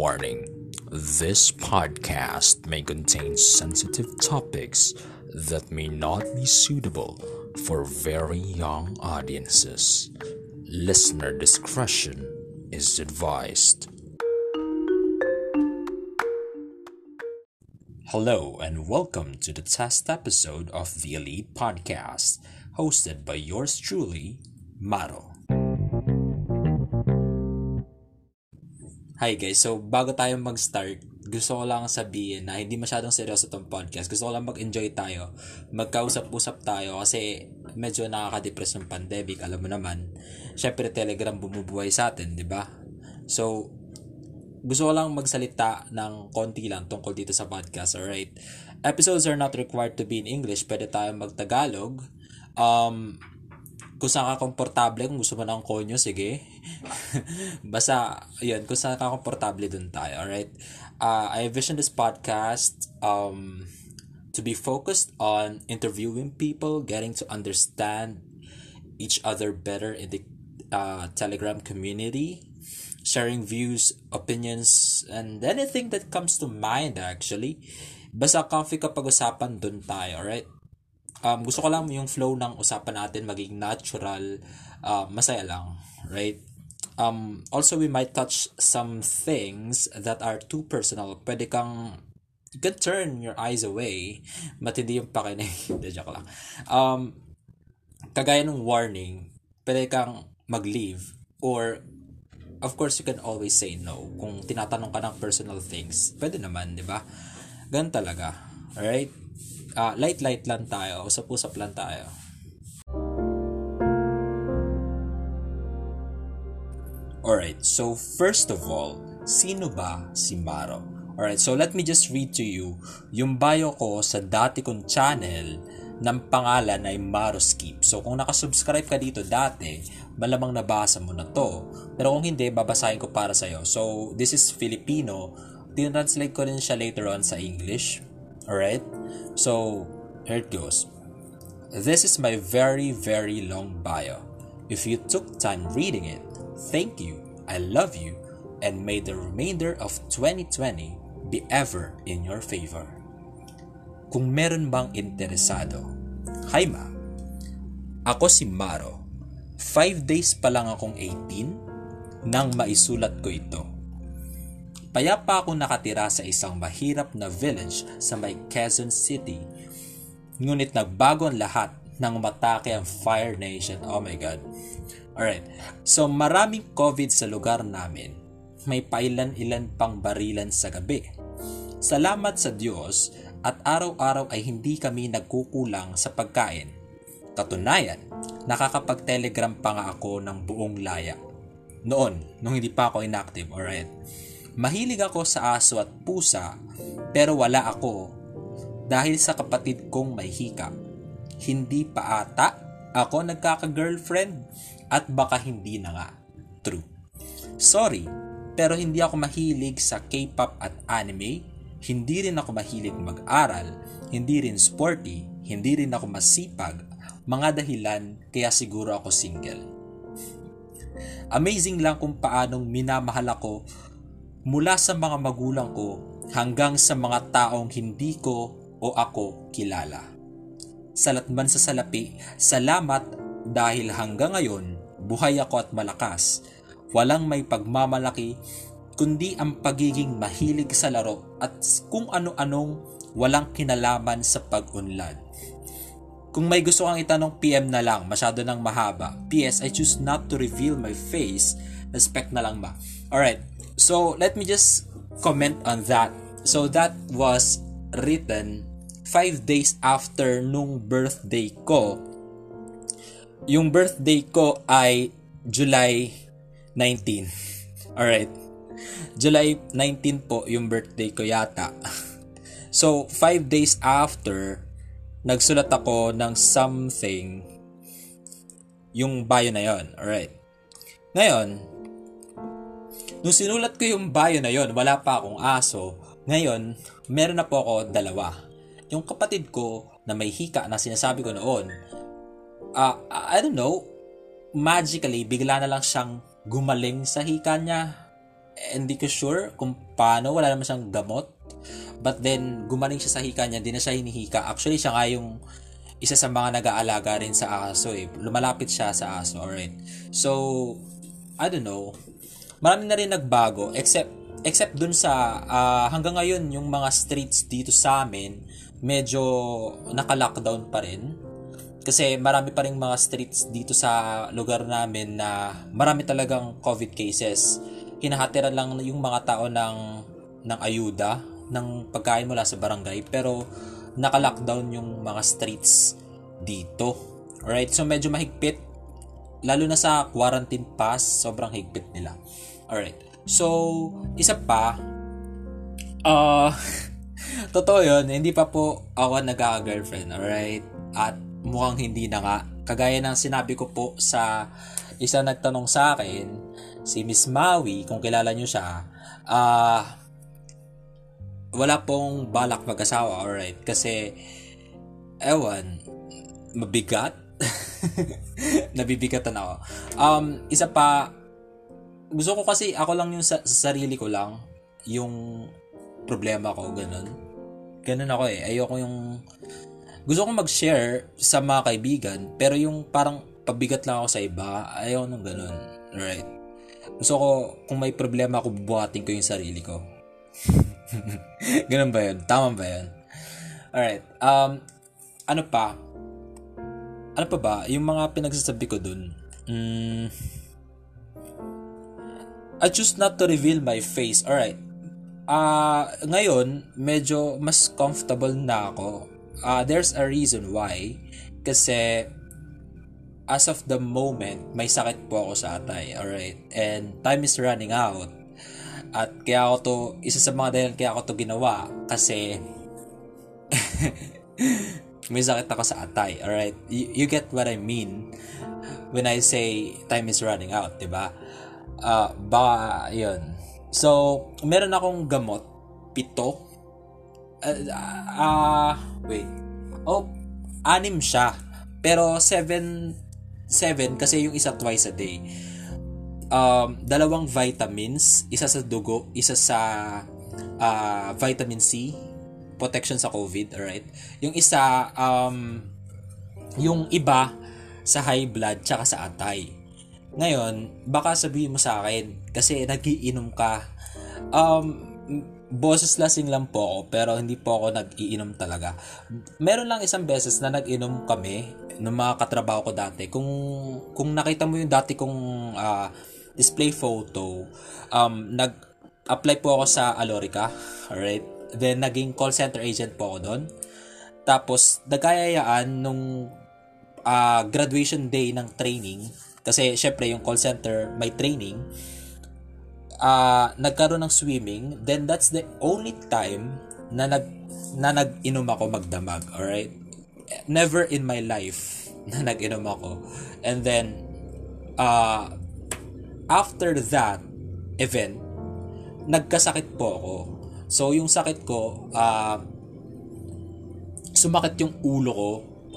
Warning This podcast may contain sensitive topics that may not be suitable for very young audiences. Listener discretion is advised. Hello, and welcome to the test episode of the Elite Podcast, hosted by yours truly, Maro. Hi guys, so bago tayo mag-start, gusto ko lang sabihin na hindi masyadong seryoso itong podcast. Gusto ko lang mag-enjoy tayo, magkausap-usap tayo kasi medyo nakaka-depress yung pandemic, alam mo naman. Syempre Telegram bumubuhay sa atin, di ba? So, gusto ko lang magsalita ng konti lang tungkol dito sa podcast, alright? Episodes are not required to be in English, pwede tayo mag-Tagalog. Um, kung saan ka komportable, kung gusto mo ng konyo, sige. Basta, yun, kung saan ka komportable dun tayo, alright? Uh, I envision this podcast um, to be focused on interviewing people, getting to understand each other better in the uh, Telegram community, sharing views, opinions, and anything that comes to mind actually. Basta comfy ka pag-usapan dun tayo, alright? Um, gusto ko lang yung flow ng usapan natin maging natural, uh, masaya lang, right? Um, also, we might touch some things that are too personal. Pwede kang, you can turn your eyes away. Matindi yung pakinig. Hindi, joke lang. Um, kagaya ng warning, pwede kang mag-leave or of course, you can always say no. Kung tinatanong ka ng personal things, pwede naman, di ba? Ganun talaga. Alright? uh, light-light lang tayo, usap-usap lang tayo. Alright, so first of all, sino ba si Maro? Alright, so let me just read to you yung bio ko sa dati kong channel ng pangalan ay Maro Skip. So kung nakasubscribe ka dito dati, malamang nabasa mo na to. Pero kung hindi, babasahin ko para sa'yo. So this is Filipino. Tinranslate ko rin siya later on sa English. Alright? So, here it goes. This is my very, very long bio. If you took time reading it, thank you, I love you, and may the remainder of 2020 be ever in your favor. Kung meron bang interesado, Hi ma, ako si Maro. 5 days pa lang akong 18 nang maisulat ko ito. Payapa ako nakatira sa isang mahirap na village sa may Quezon City. Ngunit nagbago ang lahat nang matake ang Fire Nation. Oh my God. Alright. So maraming COVID sa lugar namin. May pailan-ilan pang barilan sa gabi. Salamat sa Diyos at araw-araw ay hindi kami nagkukulang sa pagkain. Katunayan, nakakapag-telegram pa nga ako ng buong laya. Noon, nung hindi pa ako inactive, alright. Mahilig ako sa aso at pusa pero wala ako dahil sa kapatid kong may hika. Hindi pa ata ako nagkaka-girlfriend at baka hindi na nga. True. Sorry, pero hindi ako mahilig sa K-pop at anime, hindi rin ako mahilig mag-aral, hindi rin sporty, hindi rin ako masipag, mga dahilan kaya siguro ako single. Amazing lang kung paanong minamahal ako mula sa mga magulang ko hanggang sa mga taong hindi ko o ako kilala. Salat man sa salapi, salamat dahil hanggang ngayon buhay ako at malakas. Walang may pagmamalaki kundi ang pagiging mahilig sa laro at kung ano-anong walang kinalaman sa pag-unlad. Kung may gusto kang itanong PM na lang, masyado nang mahaba. PS, I choose not to reveal my face. Respect na lang ba? Alright, So, let me just comment on that. So, that was written 5 days after nung birthday ko. Yung birthday ko ay July 19. Alright. July 19 po yung birthday ko yata. So, 5 days after, nagsulat ako ng something yung bio na yon. Alright. Ngayon, Nung sinulat ko yung bio na yon, wala pa akong aso. Ngayon, meron na po ako dalawa. Yung kapatid ko na may hika na sinasabi ko noon, uh, I don't know, magically, bigla na lang siyang gumaling sa hika niya. hindi ko sure kung paano, wala naman siyang gamot. But then, gumaling siya sa hika niya, hindi na siya hinihika. Actually, siya nga yung isa sa mga nag-aalaga rin sa aso eh. Lumalapit siya sa aso, alright. So, I don't know. Marami na rin nagbago, except, except dun sa, uh, hanggang ngayon, yung mga streets dito sa amin, medyo naka-lockdown pa rin. Kasi marami pa rin mga streets dito sa lugar namin na marami talagang COVID cases. Hinahatiran lang yung mga tao ng, ng ayuda, ng pagkain mula sa barangay. Pero naka-lockdown yung mga streets dito. Alright, so medyo mahigpit. Lalo na sa quarantine pass, sobrang higpit nila. Alright, so isa pa, uh, totoo yun, hindi pa po ako nag-girlfriend, alright? At mukhang hindi na nga. Kagaya ng sinabi ko po sa isa nagtanong sa akin, si Miss Maui, kung kilala nyo siya, ah, uh, wala pong balak mag-asawa, alright? Kasi, ewan, mabigat. Nabibigatan ako. Um, isa pa, gusto ko kasi ako lang yung sa, sa sarili ko lang, yung problema ko, ganun. Ganun ako eh. Ayoko yung, gusto ko mag-share sa mga kaibigan, pero yung parang pabigat lang ako sa iba, ayaw nung ganun. Right? Gusto ko, kung may problema ako, bubuhatin ko yung sarili ko. Ganun ba yun? Tama ba yun? Alright. Um, ano pa? Ano pa ba? Yung mga pinagsasabi ko dun. Mm, I choose not to reveal my face. Alright. Uh, ngayon, medyo mas comfortable na ako. Uh, there's a reason why. Kasi as of the moment, may sakit po ako sa atay. Alright. And time is running out. At kaya ako to, isa sa mga dahilan kaya ako to ginawa kasi may sakit ako sa atay. Alright? You, you get what I mean when I say time is running out, di ba? Uh, baka, yun. So, meron akong gamot, pito. Uh, uh, wait. Oh, anim siya. Pero seven, seven kasi yung isa twice a day um, dalawang vitamins, isa sa dugo, isa sa uh, vitamin C, protection sa COVID, alright? Yung isa, um, yung iba sa high blood tsaka sa atay. Ngayon, baka sabihin mo sa akin, kasi nagiinom ka, um, boses lasing lang po ako, pero hindi po ako nag-iinom talaga. Meron lang isang beses na nag-inom kami ng mga katrabaho ko dati. Kung, kung nakita mo yung dati kong uh, display photo, um, nag-apply po ako sa Alorica, alright? Then, naging call center agent po ako doon. Tapos, nagkayayaan nung uh, graduation day ng training, kasi syempre yung call center may training, uh, nagkaroon ng swimming, then that's the only time na nag na nag-inom ako magdamag, alright? Never in my life na nag-inom ako. And then, uh, after that event, nagkasakit po ako. So, yung sakit ko, uh, sumakit yung ulo ko,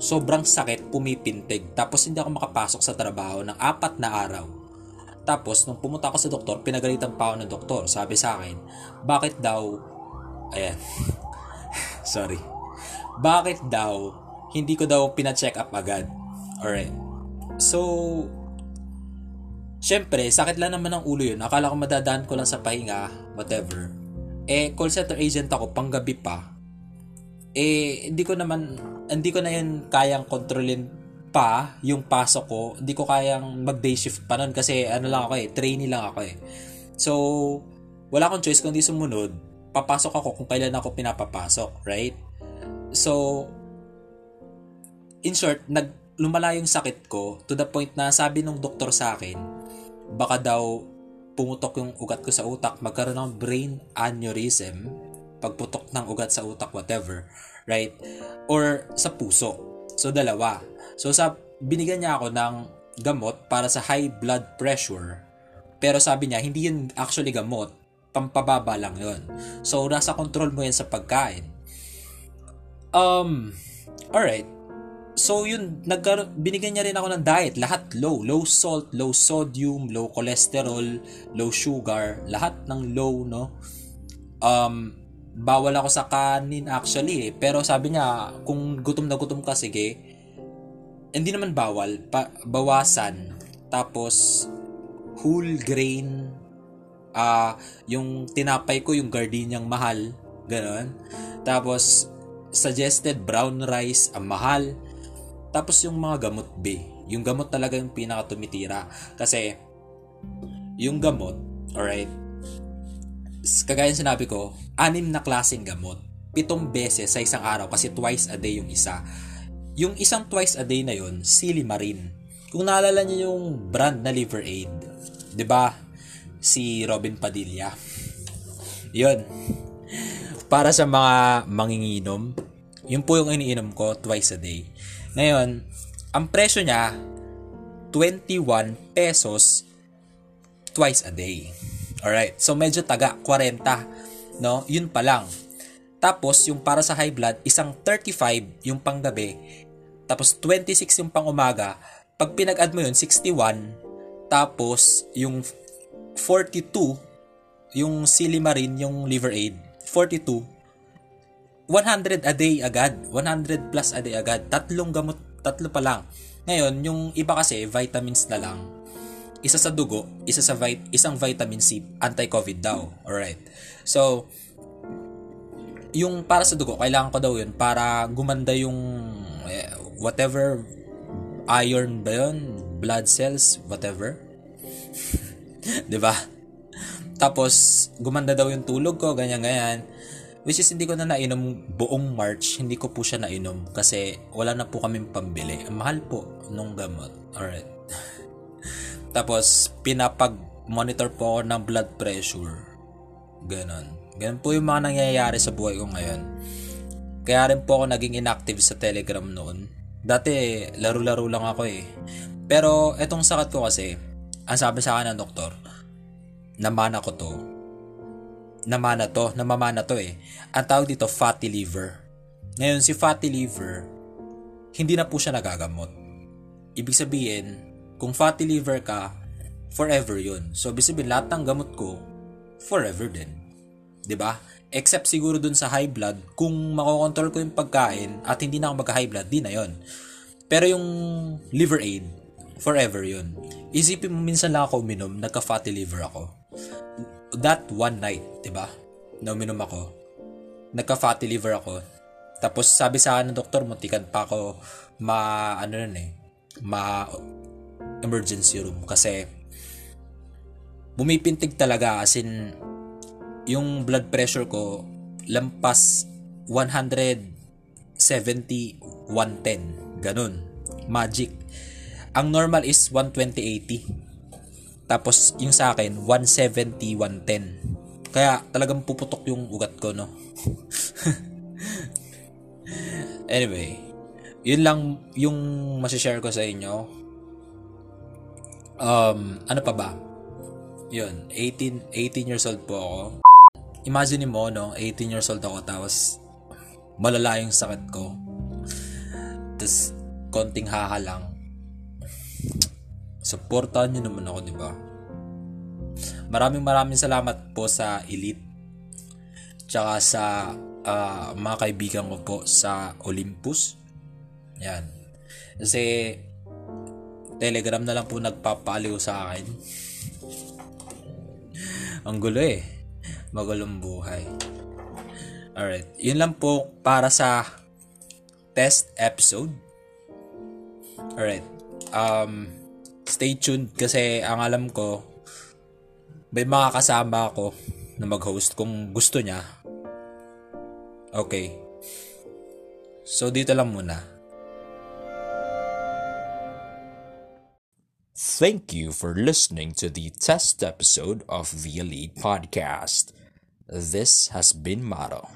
sobrang sakit, pumipintig. Tapos, hindi ako makapasok sa trabaho ng apat na araw. Tapos, nung pumunta ako sa doktor, pinagalitan pa ako ng doktor. Sabi sa akin, bakit daw, ayan, sorry, bakit daw, hindi ko daw pina-check up agad. Alright. So, Siyempre, sakit lang naman ng ulo yun. Akala ko madadaan ko lang sa pahinga, whatever. Eh, call center agent ako, panggabi pa. Eh, hindi ko naman, hindi ko na yun kayang kontrolin pa yung pasok ko. Hindi ko kayang mag-day shift pa nun kasi ano lang ako eh, trainee lang ako eh. So, wala akong choice kundi sumunod. Papasok ako kung kailan ako pinapapasok, right? So, in short, nag lumala yung sakit ko to the point na sabi nung doktor sa akin, baka daw pumutok yung ugat ko sa utak, magkaroon ng brain aneurysm, pagputok ng ugat sa utak, whatever, right? Or sa puso. So, dalawa. So, sa, binigyan niya ako ng gamot para sa high blood pressure. Pero sabi niya, hindi yun actually gamot. Pampababa lang yun. So, nasa control mo yan sa pagkain. Um, alright. so yun, nagkar- binigyan niya rin ako ng diet. Lahat low. Low salt, low sodium, low cholesterol, low sugar. Lahat ng low, no? Um, bawal ako sa kanin actually eh. Pero sabi niya, kung gutom na gutom ka, sige. Hindi naman bawal. Pa- bawasan. Tapos, whole grain. Ah, uh, yung tinapay ko, yung gardeniang mahal. Ganon. Tapos, suggested brown rice ang mahal. Tapos yung mga gamot B. Yung gamot talaga yung pinaka tumitira. Kasi, yung gamot, alright, kagaya sinabi ko, anim na klaseng gamot. Pitong beses sa isang araw kasi twice a day yung isa. Yung isang twice a day na yun, Silimarin. Kung naalala niyo yung brand na Liver Aid, 'di ba? Si Robin Padilla. 'Yun. Para sa mga manginginom, yun po yung iniinom ko twice a day. Ngayon, ang presyo niya, 21 pesos twice a day. Alright, so medyo taga, 40. No? Yun pa lang. Tapos, yung para sa high blood, isang 35 yung panggabi. Tapos, 26 yung pang umaga. Pag pinag-add mo yun, 61. Tapos, yung 42, yung silimarin, yung liver aid, 42, 100 a day agad. 100 plus a day agad. Tatlong gamot, tatlo pa lang. Ngayon, yung iba kasi, vitamins na lang. Isa sa dugo, isa sa vit isang vitamin C, anti-COVID daw. Alright. So, yung para sa dugo, kailangan ko daw yun para gumanda yung eh, whatever iron ba yun? Blood cells, whatever. 'Di ba? Tapos gumanda daw yung tulog ko, ganyan ganyan. Which is hindi ko na nainom buong March, hindi ko po siya nainom kasi wala na po kaming pambili. Mahal po nung gamot. Alright. Tapos pinapag-monitor po ako ng blood pressure. Ganon. Ganon po yung mga nangyayari sa buhay ko ngayon. Kaya rin po ako naging inactive sa Telegram noon. Dati, laro-laro lang ako eh. Pero etong sakit ko kasi, ang sabi sa akin ng doktor, namana ko to namana to, namamana to eh. Ang tawag dito, fatty liver. Ngayon, si fatty liver, hindi na po siya nagagamot. Ibig sabihin, kung fatty liver ka, forever yun. So, ibig lahat ng gamot ko, forever din. ba? Diba? Except siguro dun sa high blood, kung makokontrol ko yung pagkain at hindi na ako mag-high blood, di na yon. Pero yung liver aid, forever yun. Isipin mo, minsan lang ako uminom, nagka-fatty liver ako that one night, ba? Na uminom ako. Nagka-fatty liver ako. Tapos sabi sa akin ng doktor, muntikan pa ako ma ano nun eh, ma emergency room kasi bumipintig talaga as in yung blood pressure ko lampas 170 110 ganun magic ang normal is 120 80 tapos yung sa akin, 170, 110. Kaya talagang puputok yung ugat ko, no? anyway, yun lang yung masishare ko sa inyo. Um, ano pa ba? Yun, 18, 18 years old po ako. Imagine mo, no? 18 years old ako, tapos malala yung sakit ko. Tapos, konting haha lang Supportahan nyo naman ako, di ba? Maraming maraming salamat po sa Elite. Tsaka sa uh, mga kaibigan ko po sa Olympus. Yan. Kasi Telegram na lang po nagpapaliw sa akin. Ang gulo eh. Magulong buhay. Alright. Yun lang po para sa test episode. Alright. Um, stay tuned kasi ang alam ko may mga kasama ako na mag-host kung gusto niya. Okay. So dito lang muna. Thank you for listening to the test episode of the Elite Podcast. This has been Maro.